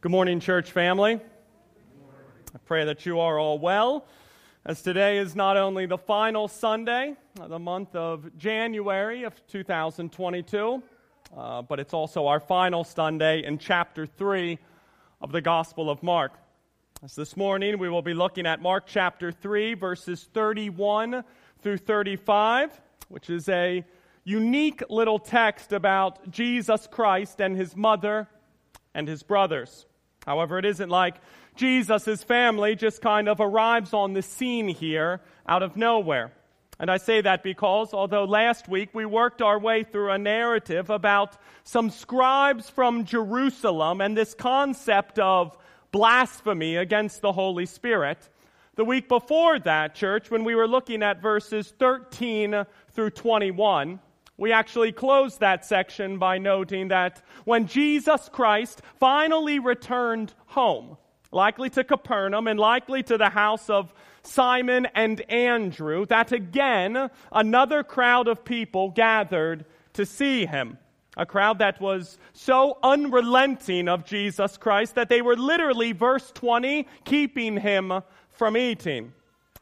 Good morning, church family. I pray that you are all well, as today is not only the final Sunday of the month of January of 2022, uh, but it's also our final Sunday in chapter 3 of the Gospel of Mark. As this morning we will be looking at Mark chapter 3, verses 31 through 35, which is a unique little text about Jesus Christ and his mother and his brothers. However, it isn't like Jesus' family just kind of arrives on the scene here out of nowhere. And I say that because although last week we worked our way through a narrative about some scribes from Jerusalem and this concept of blasphemy against the Holy Spirit, the week before that, church, when we were looking at verses 13 through 21, we actually close that section by noting that when Jesus Christ finally returned home, likely to Capernaum and likely to the house of Simon and Andrew, that again another crowd of people gathered to see him. A crowd that was so unrelenting of Jesus Christ that they were literally, verse 20, keeping him from eating.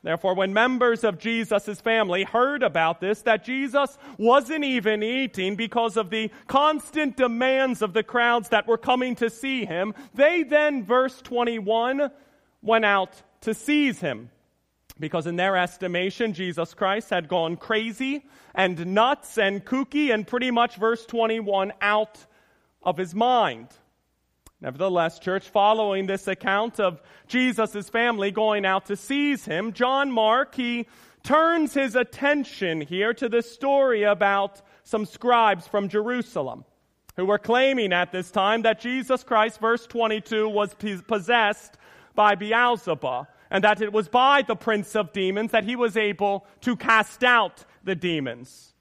Therefore, when members of Jesus' family heard about this, that Jesus wasn't even eating because of the constant demands of the crowds that were coming to see him, they then, verse 21, went out to seize him. Because in their estimation, Jesus Christ had gone crazy and nuts and kooky and pretty much, verse 21, out of his mind. Nevertheless, church, following this account of Jesus' family going out to seize him, John Mark, he turns his attention here to the story about some scribes from Jerusalem who were claiming at this time that Jesus Christ, verse 22, was possessed by Beelzebub and that it was by the prince of demons that he was able to cast out the demons.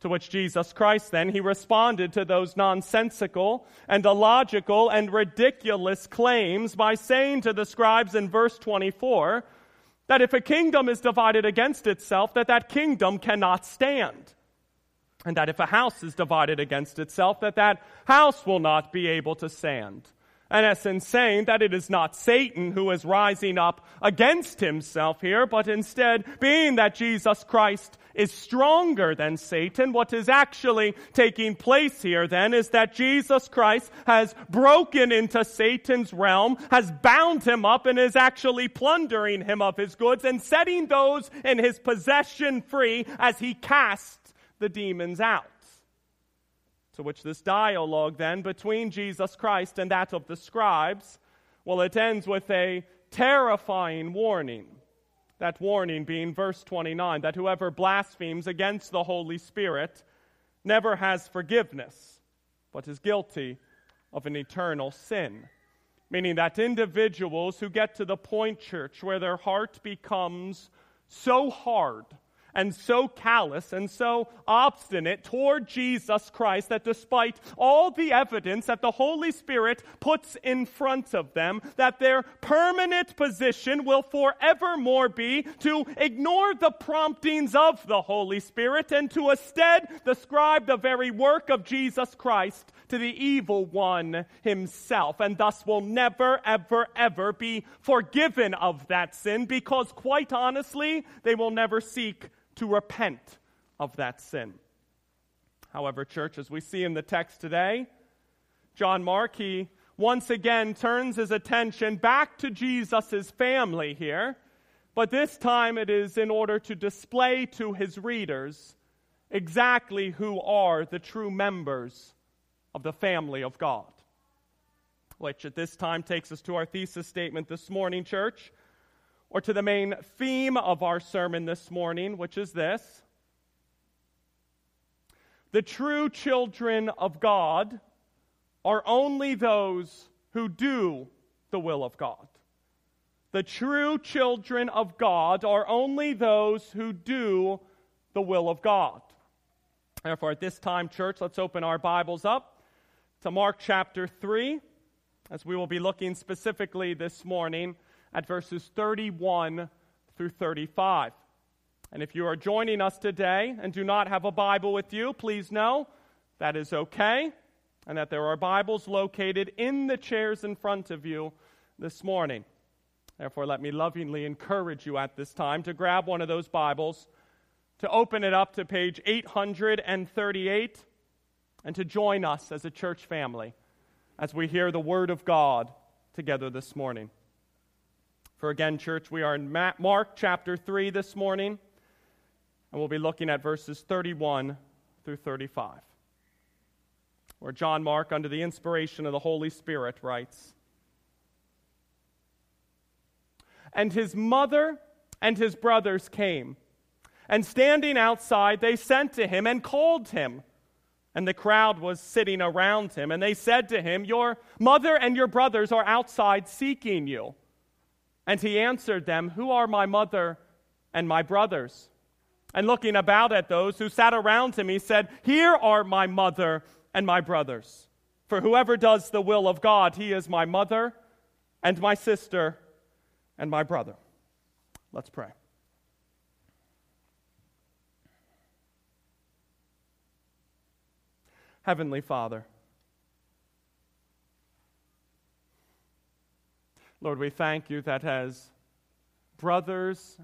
To which Jesus Christ then, he responded to those nonsensical and illogical and ridiculous claims by saying to the scribes in verse 24 that if a kingdom is divided against itself, that that kingdom cannot stand. And that if a house is divided against itself, that that house will not be able to stand. In essence, saying that it is not Satan who is rising up against himself here, but instead, being that Jesus Christ is stronger than Satan, what is actually taking place here then is that Jesus Christ has broken into Satan's realm, has bound him up, and is actually plundering him of his goods and setting those in his possession free as he casts the demons out. To which this dialogue then between Jesus Christ and that of the scribes, well, it ends with a terrifying warning. That warning being verse 29 that whoever blasphemes against the Holy Spirit never has forgiveness, but is guilty of an eternal sin. Meaning that individuals who get to the point, church, where their heart becomes so hard and so callous and so obstinate toward Jesus Christ that despite all the evidence that the Holy Spirit puts in front of them, that their permanent position will forevermore be to ignore the promptings of the Holy Spirit and to instead describe the very work of Jesus Christ to the evil one himself, and thus will never, ever, ever be forgiven of that sin because, quite honestly, they will never seek to repent of that sin. However, church, as we see in the text today, John Mark, he once again turns his attention back to Jesus' family here, but this time it is in order to display to his readers exactly who are the true members of the family of God. Which at this time takes us to our thesis statement this morning, church or to the main theme of our sermon this morning, which is this The true children of God are only those who do the will of God. The true children of God are only those who do the will of God. Therefore, at this time, church, let's open our Bibles up to Mark chapter 3, as we will be looking specifically this morning at verses 31 through 35. And if you are joining us today and do not have a Bible with you, please know that is okay. and that there are Bibles located in the chairs in front of you this morning. Therefore, let me lovingly encourage you at this time to grab one of those Bibles, to open it up to page 838, and to join us as a church family as we hear the Word of God together this morning. For again, church, we are in Mark chapter 3 this morning, and we'll be looking at verses 31 through 35, where John Mark, under the inspiration of the Holy Spirit, writes And his mother and his brothers came, and standing outside, they sent to him and called him. And the crowd was sitting around him, and they said to him, Your mother and your brothers are outside seeking you. And he answered them, Who are my mother and my brothers? And looking about at those who sat around him, he said, Here are my mother and my brothers. For whoever does the will of God, he is my mother and my sister and my brother. Let's pray. Heavenly Father, Lord, we thank you that as brothers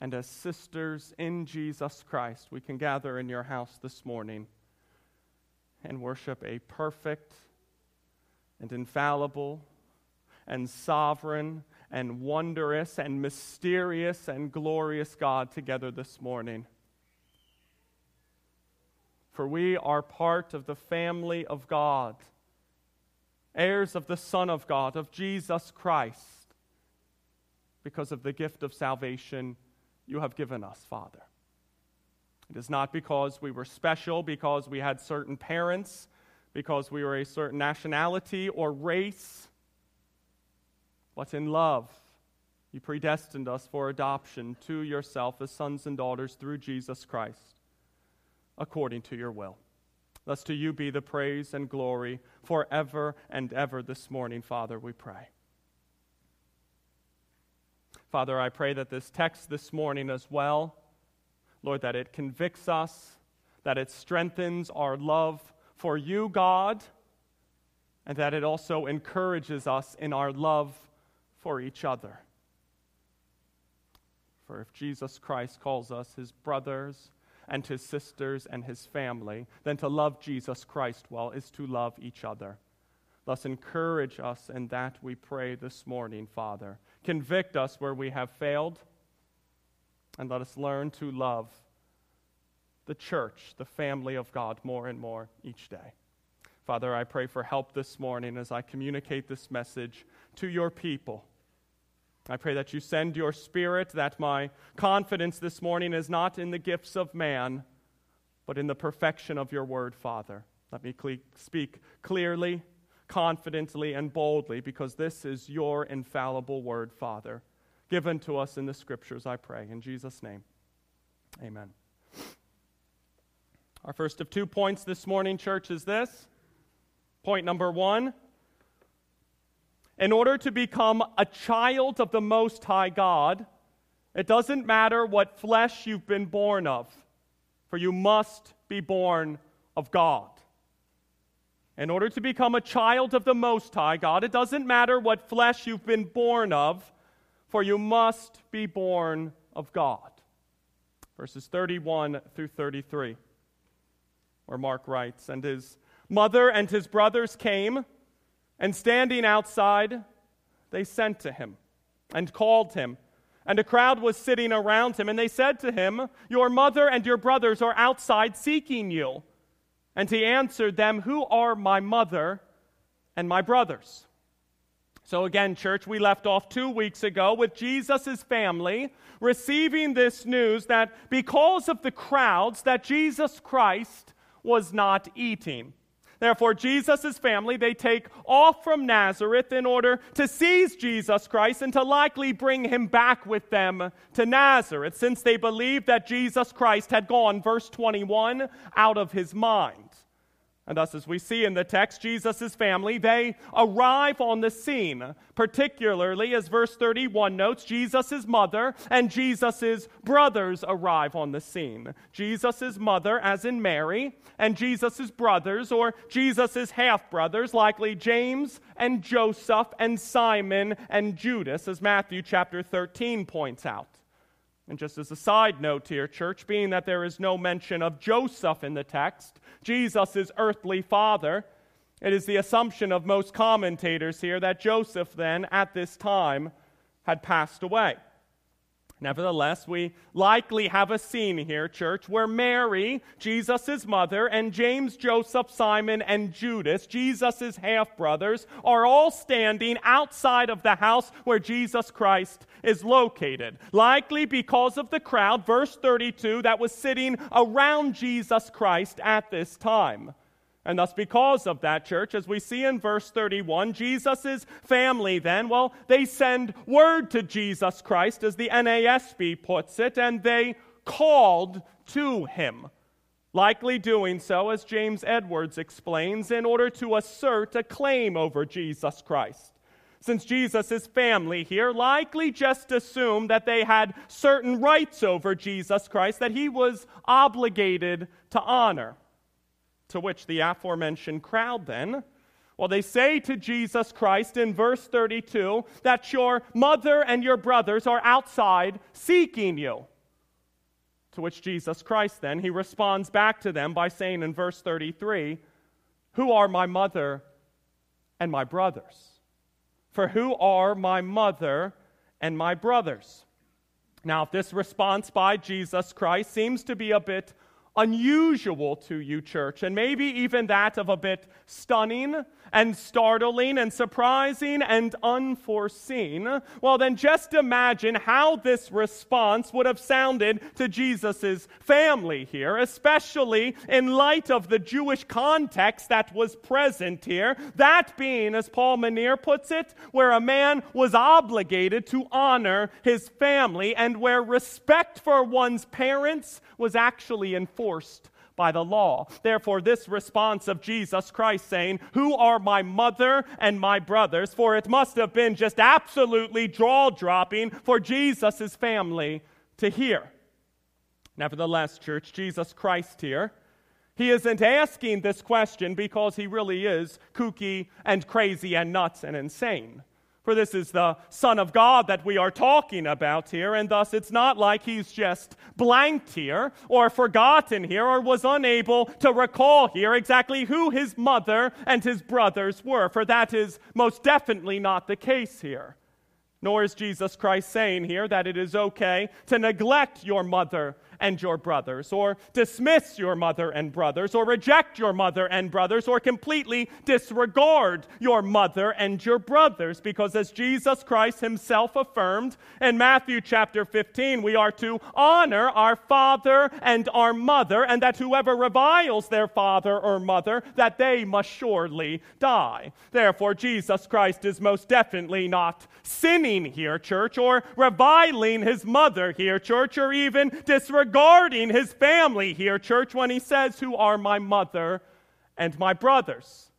and as sisters in Jesus Christ, we can gather in your house this morning and worship a perfect and infallible and sovereign and wondrous and mysterious and glorious God together this morning. For we are part of the family of God heirs of the Son of God, of Jesus Christ, because of the gift of salvation you have given us, Father. It is not because we were special, because we had certain parents, because we were a certain nationality or race, but in love, you predestined us for adoption to yourself as sons and daughters through Jesus Christ, according to your will. Thus to you be the praise and glory forever and ever this morning, Father, we pray. Father, I pray that this text this morning as well, Lord, that it convicts us, that it strengthens our love for you, God, and that it also encourages us in our love for each other. For if Jesus Christ calls us his brothers and his sisters and his family, than to love Jesus Christ well is to love each other. Thus, encourage us in that we pray this morning, Father. Convict us where we have failed, and let us learn to love the church, the family of God, more and more each day. Father, I pray for help this morning as I communicate this message to your people. I pray that you send your spirit, that my confidence this morning is not in the gifts of man, but in the perfection of your word, Father. Let me cle- speak clearly, confidently, and boldly, because this is your infallible word, Father, given to us in the scriptures, I pray. In Jesus' name, amen. Our first of two points this morning, church, is this. Point number one in order to become a child of the Most High God, it doesn't matter what flesh you've been born of, for you must be born of God. In order to become a child of the Most High God, it doesn't matter what flesh you've been born of, for you must be born of God. Verses 31 through 33, where Mark writes, And his mother and his brothers came and standing outside, they sent to him and called him. And a crowd was sitting around him, and they said to him, Your mother and your brothers are outside seeking you. And he answered them, Who are my mother and my brothers? So, again, church, we left off two weeks ago with Jesus' family receiving this news that because of the crowds, that Jesus Christ was not eating. Therefore, Jesus' family, they take off from Nazareth in order to seize Jesus Christ and to likely bring him back with them to Nazareth, since they believed that Jesus Christ had gone, verse 21, out of his mind. And thus, as we see in the text, Jesus' family, they arrive on the scene. Particularly, as verse 31 notes, Jesus' mother and Jesus' brothers arrive on the scene. Jesus' mother, as in Mary, and Jesus' brothers, or Jesus' half brothers, likely James and Joseph and Simon and Judas, as Matthew chapter 13 points out. And just as a side note here, church, being that there is no mention of Joseph in the text, Jesus' earthly father, it is the assumption of most commentators here that Joseph then, at this time, had passed away. Nevertheless, we likely have a scene here, church, where Mary, Jesus' mother, and James, Joseph, Simon, and Judas, Jesus' half brothers, are all standing outside of the house where Jesus Christ is located. Likely because of the crowd, verse 32, that was sitting around Jesus Christ at this time. And thus, because of that, church, as we see in verse 31, Jesus' family then, well, they send word to Jesus Christ, as the NASB puts it, and they called to him. Likely doing so, as James Edwards explains, in order to assert a claim over Jesus Christ. Since Jesus' family here likely just assumed that they had certain rights over Jesus Christ that he was obligated to honor. To which the aforementioned crowd then, well, they say to Jesus Christ in verse 32 that your mother and your brothers are outside seeking you. To which Jesus Christ then, he responds back to them by saying in verse 33, Who are my mother and my brothers? For who are my mother and my brothers? Now, if this response by Jesus Christ seems to be a bit unusual to you, church, and maybe even that of a bit stunning and startling and surprising and unforeseen, well, then just imagine how this response would have sounded to Jesus' family here, especially in light of the Jewish context that was present here. That being, as Paul Manier puts it, where a man was obligated to honor his family and where respect for one's parents was actually enforced by the law. Therefore, this response of Jesus Christ saying, Who are my mother and my brothers? For it must have been just absolutely jaw dropping for Jesus' family to hear. Nevertheless, church, Jesus Christ here, he isn't asking this question because he really is kooky and crazy and nuts and insane. For this is the Son of God that we are talking about here, and thus it's not like he's just blanked here, or forgotten here, or was unable to recall here exactly who his mother and his brothers were, for that is most definitely not the case here. Nor is Jesus Christ saying here that it is okay to neglect your mother and your brothers, or dismiss your mother and brothers, or reject your mother and brothers, or completely disregard your mother and your brothers. Because as Jesus Christ himself affirmed in Matthew chapter 15, we are to honor our father and our mother, and that whoever reviles their father or mother, that they must surely die. Therefore, Jesus Christ is most definitely not sinning here, church, or reviling his mother here, church, or even disregarding regarding his family here, church, when he says, Who are my mother and my brothers?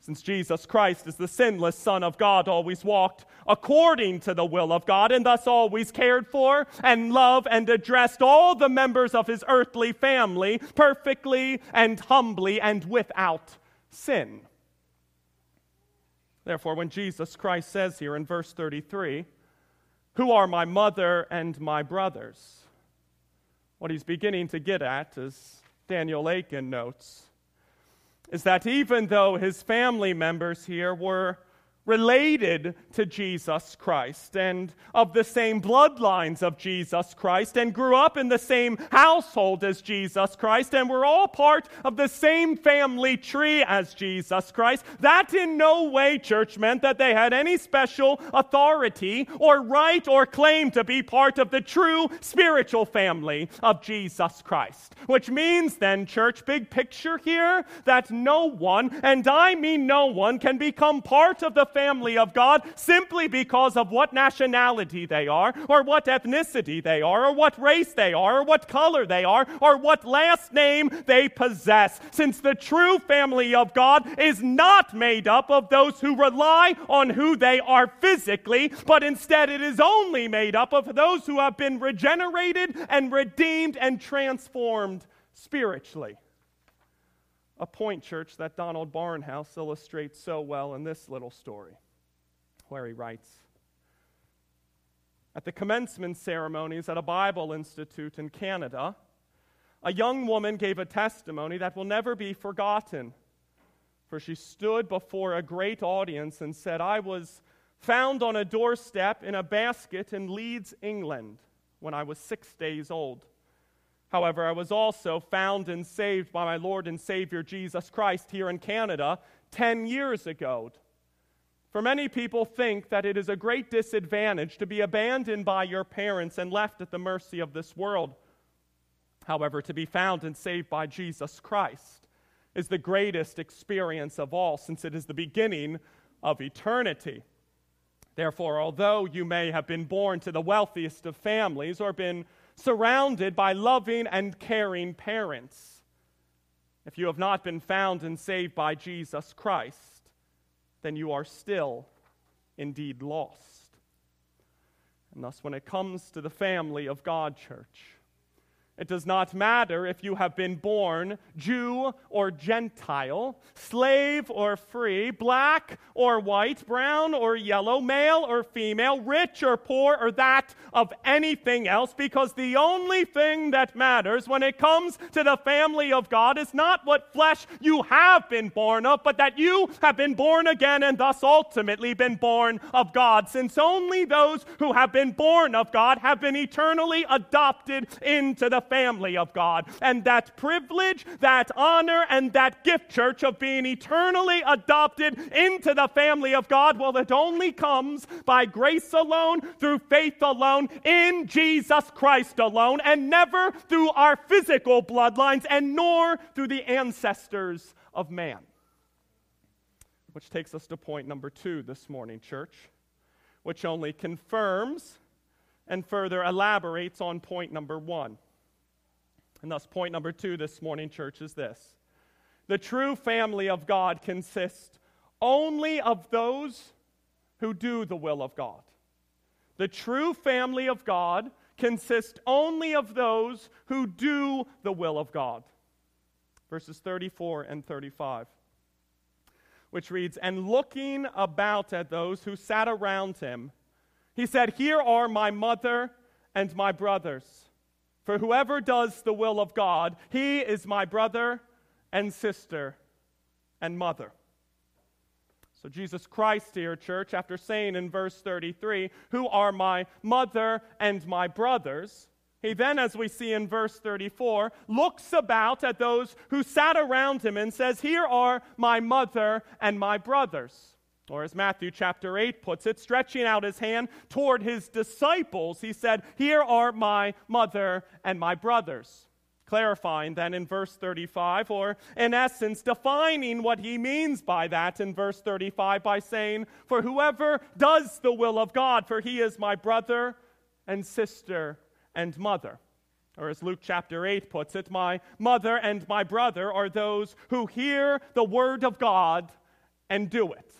Since Jesus Christ is the sinless Son of God, always walked according to the will of God, and thus always cared for and loved and addressed all the members of his earthly family perfectly and humbly and without sin. Therefore, when Jesus Christ says here in verse 33, Who are my mother and my brothers? What he's beginning to get at, as Daniel Akin notes, is that even though his family members here were related to Jesus Christ and of the same bloodlines of Jesus Christ and grew up in the same household as Jesus Christ and were all part of the same family tree as Jesus Christ, that in no way, church, meant that they had any special authority or right or claim to be part of the true spiritual family of Jesus Christ. Which means then, church, big picture here, that no one, and I mean no one, can become part of the family of God simply because of what nationality they are, or what ethnicity they are, or what race they are, or what color they are, or what last name they possess. Since the true family of God is not made up of those who rely on who they are physically, but instead it is only made up of those who have been regenerated and redeemed and transformed spiritually. A point, church, that Donald Barnhouse illustrates so well in this little story, where he writes At the commencement ceremonies at a Bible Institute in Canada, a young woman gave a testimony that will never be forgotten. For she stood before a great audience and said, I was found on a doorstep in a basket in Leeds, England, when I was six days old. However, I was also found and saved by my Lord and Savior Jesus Christ here in Canada 10 years ago. For many people think that it is a great disadvantage to be abandoned by your parents and left at the mercy of this world. However, to be found and saved by Jesus Christ is the greatest experience of all, since it is the beginning of eternity. Therefore, although you may have been born to the wealthiest of families or been surrounded by loving and caring parents. If you have not been found and saved by Jesus Christ, then you are still indeed lost. And thus, when it comes to the family of God, church, it does not matter if you have been born Jew or Gentile, slave or free, black or white, brown or yellow, male or female, rich or poor, or that of anything else, because the only thing that matters when it comes to the family of God is not what flesh you have been born of, but that you have been born again and thus ultimately been born of God, since only those who have been born of God have been eternally adopted into the family of God. And that privilege, that honor, and that gift, church, of being eternally adopted into the family of God, well, it only comes by grace alone, through faith alone, in Jesus Christ alone, and never through our physical bloodlines, and nor through the ancestors of man. Which takes us to point number two this morning, church, which only confirms and further elaborates on point number one. And thus, point number two this morning, church, is this the true family of God consists only of those who do the will of God. The true family of God consists only of those who do the will of God. Verses 34 and 35, which reads, And looking about at those who sat around him, he said, Here are my mother and my brothers. For whoever does the will of God, he is my brother and sister and mother. So, Jesus Christ here, church, after saying in verse 33, Who are my mother and my brothers? He then, as we see in verse 34, looks about at those who sat around him and says, Here are my mother and my brothers. Or as Matthew chapter 8 puts it, stretching out his hand toward his disciples, he said, Here are my mother and my brothers. Clarifying then in verse 35, or in essence, defining what he means by that in verse 35 by saying, For whoever does the will of God, for he is my brother and sister and mother. Or as Luke chapter 8 puts it, my mother and my brother are those who hear the word of God and do it.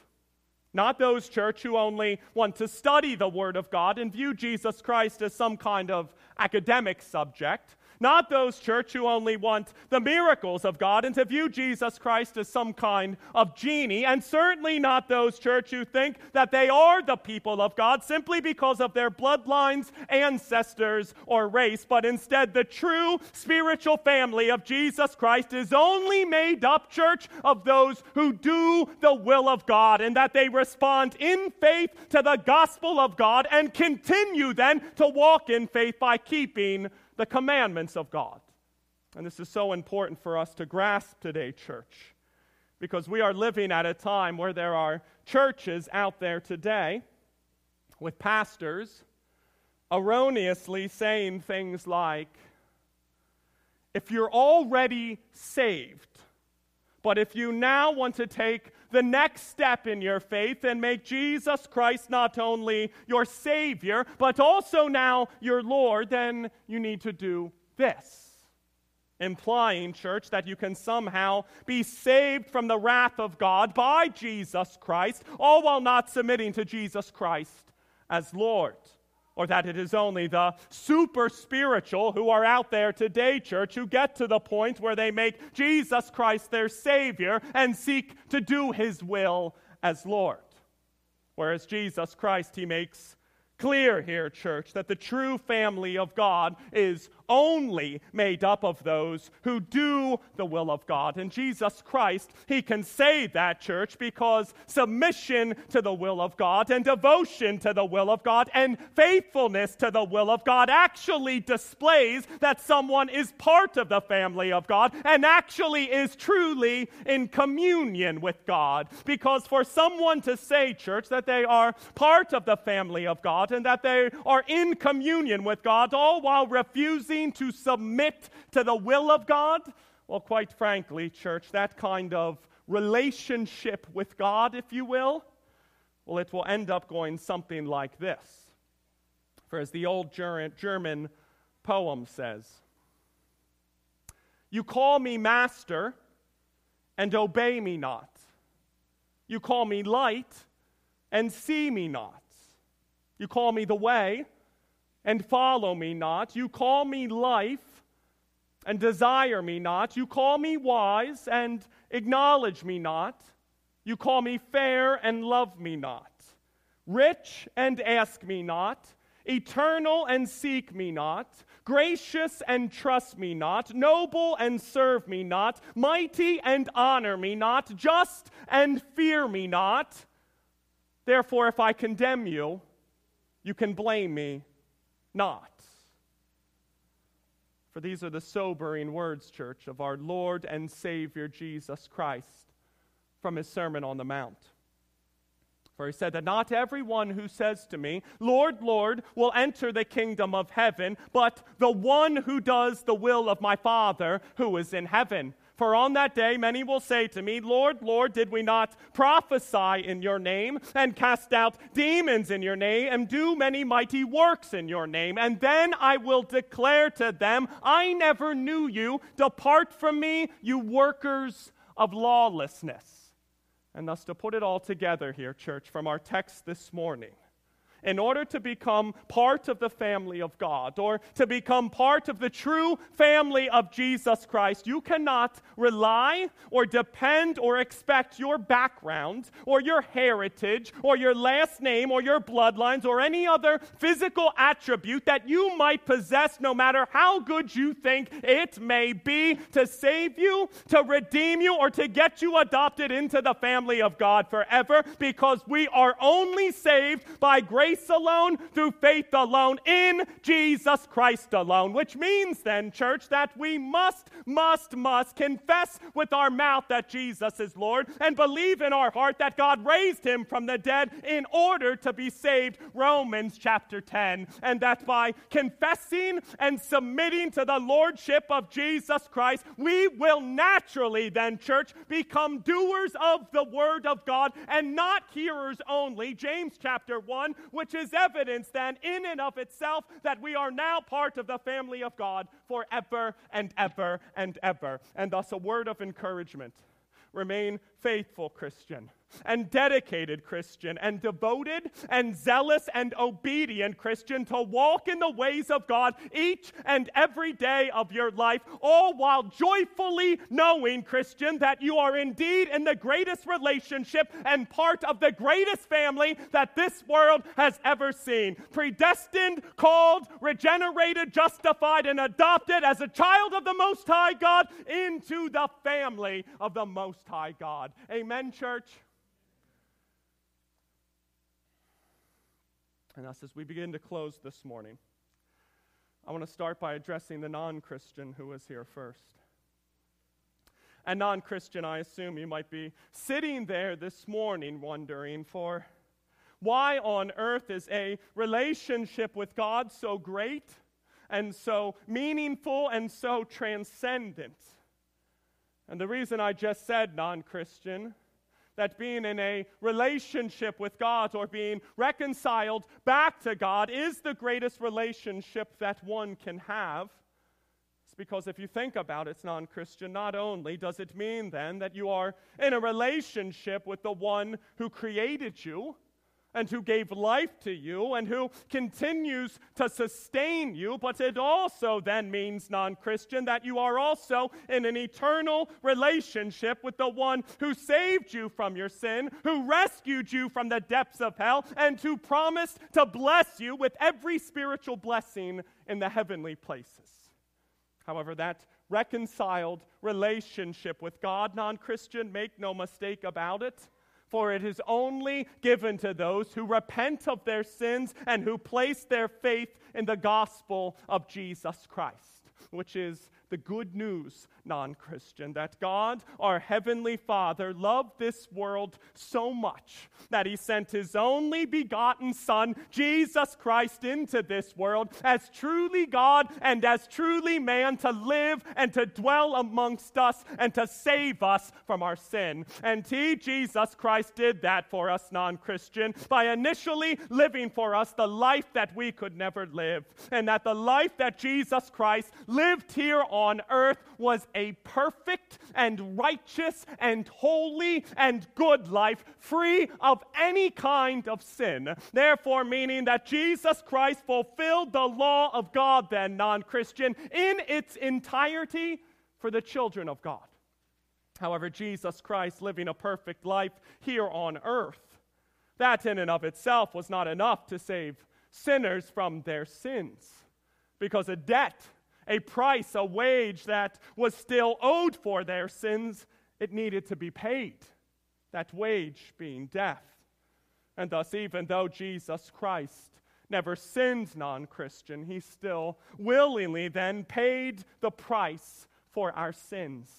Not those, church, who only want to study the Word of God and view Jesus Christ as some kind of academic subject, not those, church, who only want the miracles of God and to view Jesus Christ as some kind of genie. And certainly not those, church, who think that they are the people of God simply because of their bloodlines, ancestors, or race. But instead, the true spiritual family of Jesus Christ is only made up, church, of those who do the will of God and that they respond in faith to the gospel of God and continue then to walk in faith by keeping the commandments of God. And this is so important for us to grasp today, church, because we are living at a time where there are churches out there today with pastors erroneously saying things like, if you're already saved, But if you now want to take the next step in your faith and make Jesus Christ not only your Savior, but also now your Lord, then you need to do this. Implying, church, that you can somehow be saved from the wrath of God by Jesus Christ, all while not submitting to Jesus Christ as Lord or that it is only the super spiritual who are out there today, church, who get to the point where they make Jesus Christ their Savior and seek to do His will as Lord. Whereas Jesus Christ, He makes clear here, church, that the true family of God is only made up of those who do the will of God. And Jesus Christ, he can say that, church, because submission to the will of God and devotion to the will of God and faithfulness to the will of God actually displays that someone is part of the family of God and actually is truly in communion with God. Because for someone to say, church, that they are part of the family of God and that they are in communion with God, all while refusing to submit to the will of God? Well, quite frankly, church, that kind of relationship with God, if you will, well, it will end up going something like this. For as the old German poem says, You call me master and obey me not. You call me light and see me not. You call me the way and follow me not. You call me life and desire me not. You call me wise and acknowledge me not. You call me fair and love me not. Rich and ask me not. Eternal and seek me not. Gracious and trust me not. Noble and serve me not. Mighty and honor me not. Just and fear me not. Therefore, if I condemn you, you can blame me not. For these are the sobering words, church, of our Lord and Savior Jesus Christ from his Sermon on the Mount. For he said that not everyone who says to me, Lord, Lord, will enter the kingdom of heaven, but the one who does the will of my Father who is in heaven. For on that day many will say to me, Lord, Lord, did we not prophesy in your name, and cast out demons in your name, and do many mighty works in your name? And then I will declare to them, I never knew you. Depart from me, you workers of lawlessness. And thus, to put it all together here, church, from our text this morning in order to become part of the family of God or to become part of the true family of Jesus Christ, you cannot rely or depend or expect your background or your heritage or your last name or your bloodlines or any other physical attribute that you might possess, no matter how good you think it may be, to save you, to redeem you, or to get you adopted into the family of God forever because we are only saved by grace grace alone, through faith alone, in Jesus Christ alone. Which means then, church, that we must, must, must confess with our mouth that Jesus is Lord and believe in our heart that God raised him from the dead in order to be saved. Romans chapter 10. And that by confessing and submitting to the Lordship of Jesus Christ, we will naturally then, church, become doers of the Word of God and not hearers only. James chapter 1 which is evidence then in and of itself that we are now part of the family of God forever and ever and ever. And thus, a word of encouragement remain faithful, Christian and dedicated Christian and devoted and zealous and obedient Christian to walk in the ways of God each and every day of your life, all while joyfully knowing, Christian, that you are indeed in the greatest relationship and part of the greatest family that this world has ever seen. Predestined, called, regenerated, justified, and adopted as a child of the Most High God into the family of the Most High God. Amen, church. And thus, as we begin to close this morning, I want to start by addressing the non Christian who was here first. And non Christian, I assume you might be sitting there this morning wondering for why on earth is a relationship with God so great and so meaningful and so transcendent? And the reason I just said non Christian, that being in a relationship with God or being reconciled back to God is the greatest relationship that one can have. It's because if you think about it, it's non Christian, not only does it mean then that you are in a relationship with the one who created you, and who gave life to you and who continues to sustain you, but it also then means, non Christian, that you are also in an eternal relationship with the one who saved you from your sin, who rescued you from the depths of hell, and who promised to bless you with every spiritual blessing in the heavenly places. However, that reconciled relationship with God, non Christian, make no mistake about it for it is only given to those who repent of their sins and who place their faith in the gospel of Jesus Christ, which is the good news, non Christian, that God, our Heavenly Father, loved this world so much that He sent His only begotten Son, Jesus Christ, into this world as truly God and as truly man to live and to dwell amongst us and to save us from our sin. And He, Jesus Christ, did that for us, non Christian, by initially living for us the life that we could never live. And that the life that Jesus Christ lived here on earth was a perfect and righteous and holy and good life, free of any kind of sin. Therefore, meaning that Jesus Christ fulfilled the law of God, then, non Christian, in its entirety for the children of God. However, Jesus Christ living a perfect life here on earth, that in and of itself was not enough to save sinners from their sins, because a debt a price, a wage that was still owed for their sins, it needed to be paid. That wage being death. And thus, even though Jesus Christ never sinned non Christian, he still willingly then paid the price for our sins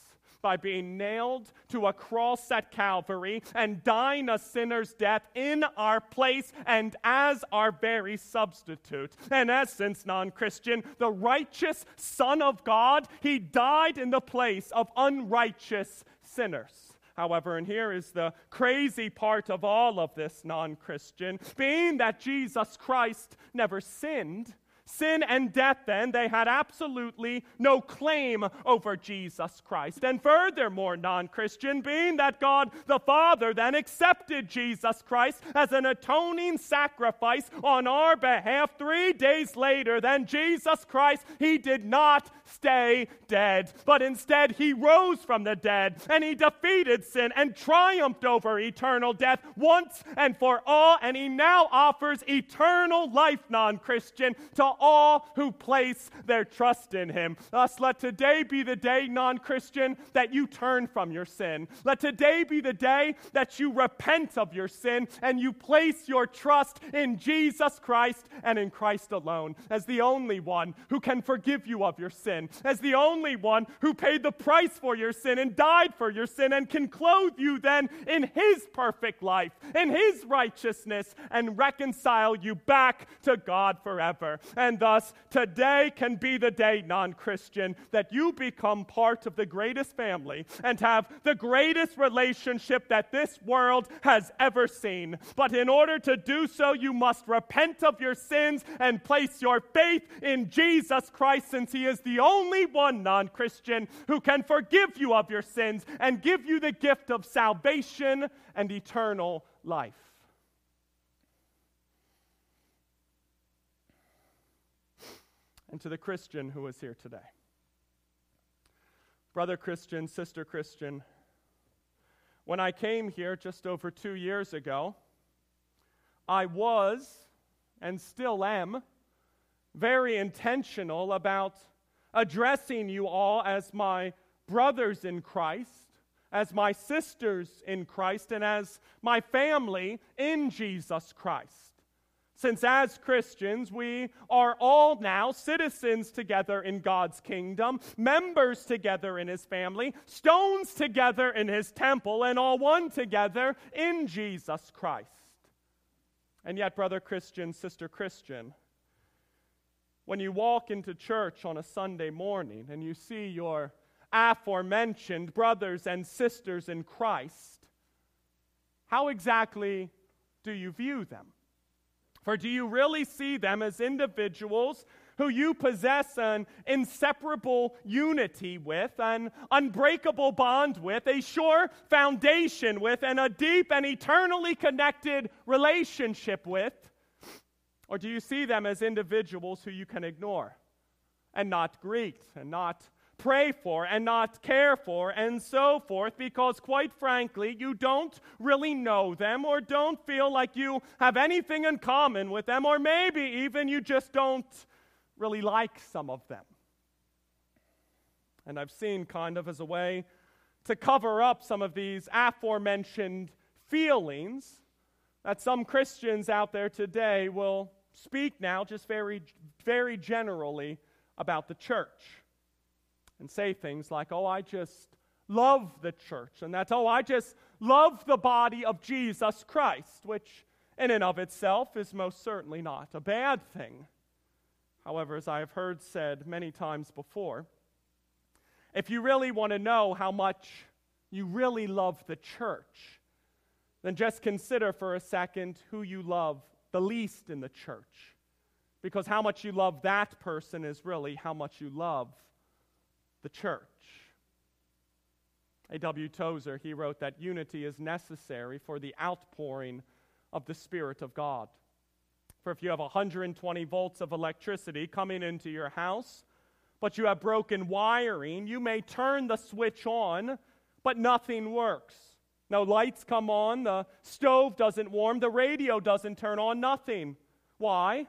by being nailed to a cross at Calvary and dying a sinner's death in our place and as our very substitute. In essence, non Christian, the righteous Son of God, he died in the place of unrighteous sinners. However, and here is the crazy part of all of this non Christian, being that Jesus Christ never sinned, Sin and death, then, they had absolutely no claim over Jesus Christ. And furthermore, non Christian, being that God the Father then accepted Jesus Christ as an atoning sacrifice on our behalf three days later, then Jesus Christ, he did not stay dead, but instead he rose from the dead and he defeated sin and triumphed over eternal death once and for all. And he now offers eternal life, non Christian, to all who place their trust in him. Thus, let today be the day, non Christian, that you turn from your sin. Let today be the day that you repent of your sin and you place your trust in Jesus Christ and in Christ alone as the only one who can forgive you of your sin, as the only one who paid the price for your sin and died for your sin and can clothe you then in his perfect life, in his righteousness, and reconcile you back to God forever. And thus, today can be the day, non Christian, that you become part of the greatest family and have the greatest relationship that this world has ever seen. But in order to do so, you must repent of your sins and place your faith in Jesus Christ, since He is the only one, non Christian, who can forgive you of your sins and give you the gift of salvation and eternal life. and to the Christian who is here today. Brother Christian, sister Christian, when I came here just over two years ago, I was and still am very intentional about addressing you all as my brothers in Christ, as my sisters in Christ, and as my family in Jesus Christ. Since as Christians, we are all now citizens together in God's kingdom, members together in his family, stones together in his temple, and all one together in Jesus Christ. And yet, brother Christian, sister Christian, when you walk into church on a Sunday morning and you see your aforementioned brothers and sisters in Christ, how exactly do you view them? For do you really see them as individuals who you possess an inseparable unity with, an unbreakable bond with, a sure foundation with, and a deep and eternally connected relationship with? Or do you see them as individuals who you can ignore and not greet and not pray for and not care for and so forth because, quite frankly, you don't really know them or don't feel like you have anything in common with them, or maybe even you just don't really like some of them. And I've seen kind of as a way to cover up some of these aforementioned feelings that some Christians out there today will speak now just very, very generally about the church and say things like, oh, I just love the church, and that's, oh, I just love the body of Jesus Christ, which in and of itself is most certainly not a bad thing. However, as I have heard said many times before, if you really want to know how much you really love the church, then just consider for a second who you love the least in the church. Because how much you love that person is really how much you love the church. A.W. Tozer, he wrote that unity is necessary for the outpouring of the Spirit of God. For if you have 120 volts of electricity coming into your house, but you have broken wiring, you may turn the switch on, but nothing works. No lights come on, the stove doesn't warm, the radio doesn't turn on, nothing. Why?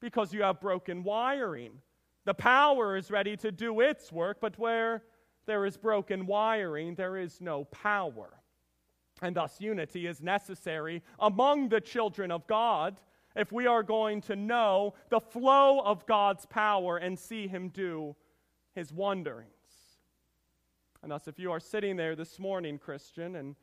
Because you have broken wiring. The power is ready to do its work, but where there is broken wiring, there is no power. And thus, unity is necessary among the children of God if we are going to know the flow of God's power and see Him do His wonderings. And thus, if you are sitting there this morning, Christian, and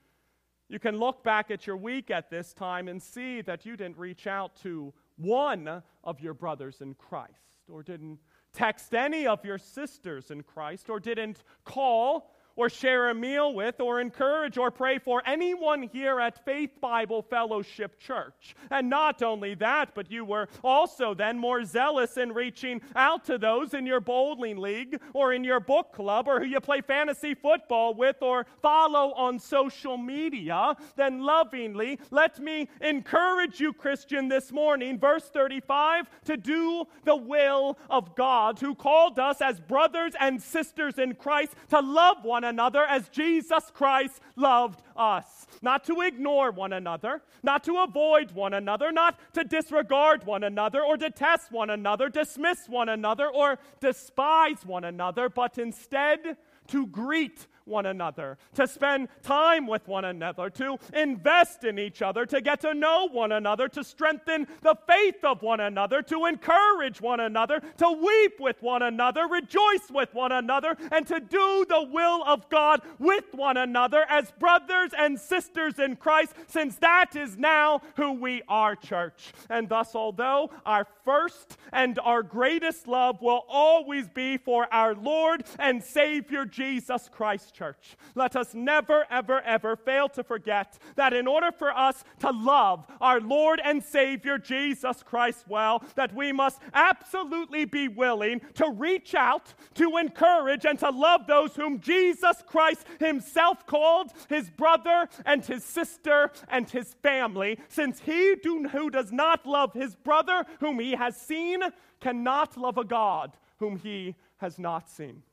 you can look back at your week at this time and see that you didn't reach out to one of your brothers in Christ or didn't text any of your sisters in Christ or didn't call or share a meal with or encourage or pray for anyone here at Faith Bible Fellowship Church. And not only that, but you were also then more zealous in reaching out to those in your bowling league or in your book club or who you play fantasy football with or follow on social media. Then lovingly, let me encourage you, Christian, this morning, verse 35, to do the will of God who called us as brothers and sisters in Christ to love one one another as Jesus Christ loved us. Not to ignore one another, not to avoid one another, not to disregard one another or detest one another, dismiss one another, or despise one another, but instead to greet one another, to spend time with one another, to invest in each other, to get to know one another, to strengthen the faith of one another, to encourage one another, to weep with one another, rejoice with one another, and to do the will of God with one another as brothers and sisters in Christ, since that is now who we are, church. And thus, although our first and our greatest love will always be for our Lord and Savior Jesus Christ church. Let us never, ever, ever fail to forget that in order for us to love our Lord and Savior Jesus Christ well, that we must absolutely be willing to reach out, to encourage, and to love those whom Jesus Christ Himself called His brother and His sister and His family, since he do, who does not love his brother whom he has seen cannot love a God whom he has not seen.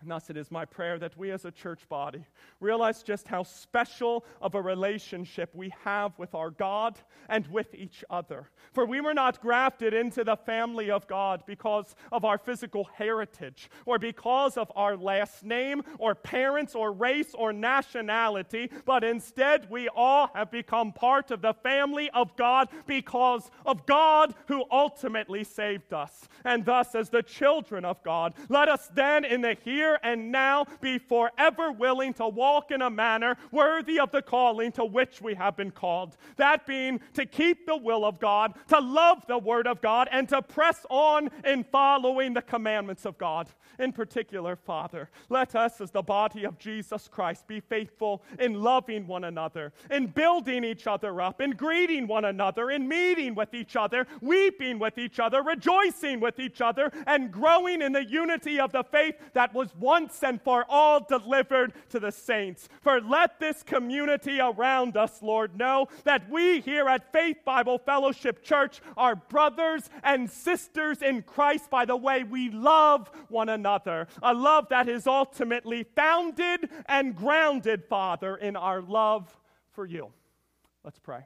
And thus, it is my prayer that we as a church body realize just how special of a relationship we have with our God and with each other. For we were not grafted into the family of God because of our physical heritage, or because of our last name, or parents, or race, or nationality, but instead we all have become part of the family of God because of God who ultimately saved us. And thus, as the children of God, let us then, in the here here and now be forever willing to walk in a manner worthy of the calling to which we have been called. That being to keep the will of God, to love the Word of God, and to press on in following the commandments of God. In particular, Father, let us, as the body of Jesus Christ, be faithful in loving one another, in building each other up, in greeting one another, in meeting with each other, weeping with each other, rejoicing with each other, and growing in the unity of the faith that was once and for all delivered to the saints. For let this community around us, Lord, know that we here at Faith Bible Fellowship Church are brothers and sisters in Christ by the way we love one another. A love that is ultimately founded and grounded, Father, in our love for you. Let's pray.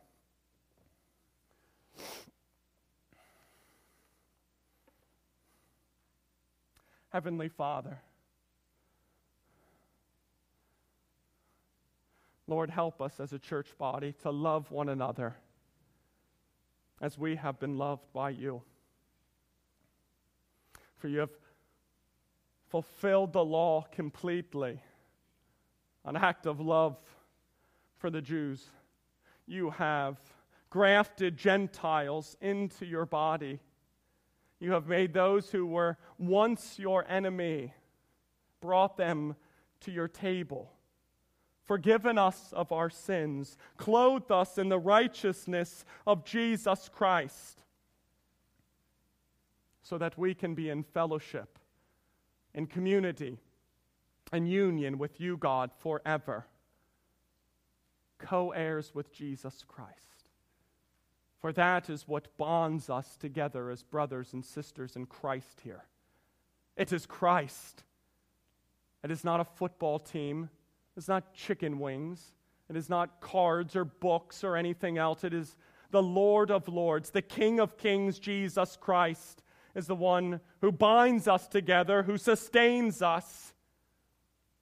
Heavenly Father, Lord, help us as a church body to love one another as we have been loved by you. For you have fulfilled the law completely, an act of love for the Jews. You have grafted Gentiles into your body. You have made those who were once your enemy, brought them to your table forgiven us of our sins, clothed us in the righteousness of Jesus Christ, so that we can be in fellowship, in community, and union with you, God, forever, co heirs with Jesus Christ. For that is what bonds us together as brothers and sisters in Christ here. It is Christ. It is not a football team. It's not chicken wings. It is not cards or books or anything else. It is the Lord of Lords, the King of Kings, Jesus Christ, is the one who binds us together, who sustains us,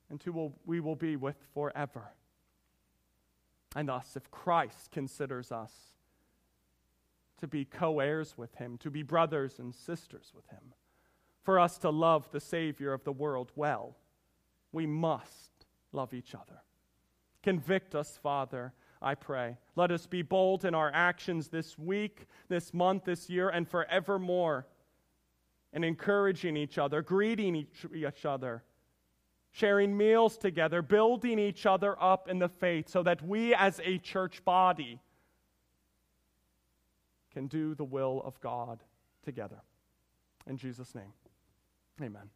and who we will be with forever. And thus, if Christ considers us to be co heirs with him, to be brothers and sisters with him, for us to love the Savior of the world well, we must love each other. Convict us, Father, I pray. Let us be bold in our actions this week, this month, this year, and forevermore, and encouraging each other, greeting each, each other, sharing meals together, building each other up in the faith, so that we as a church body can do the will of God together. In Jesus' name, amen.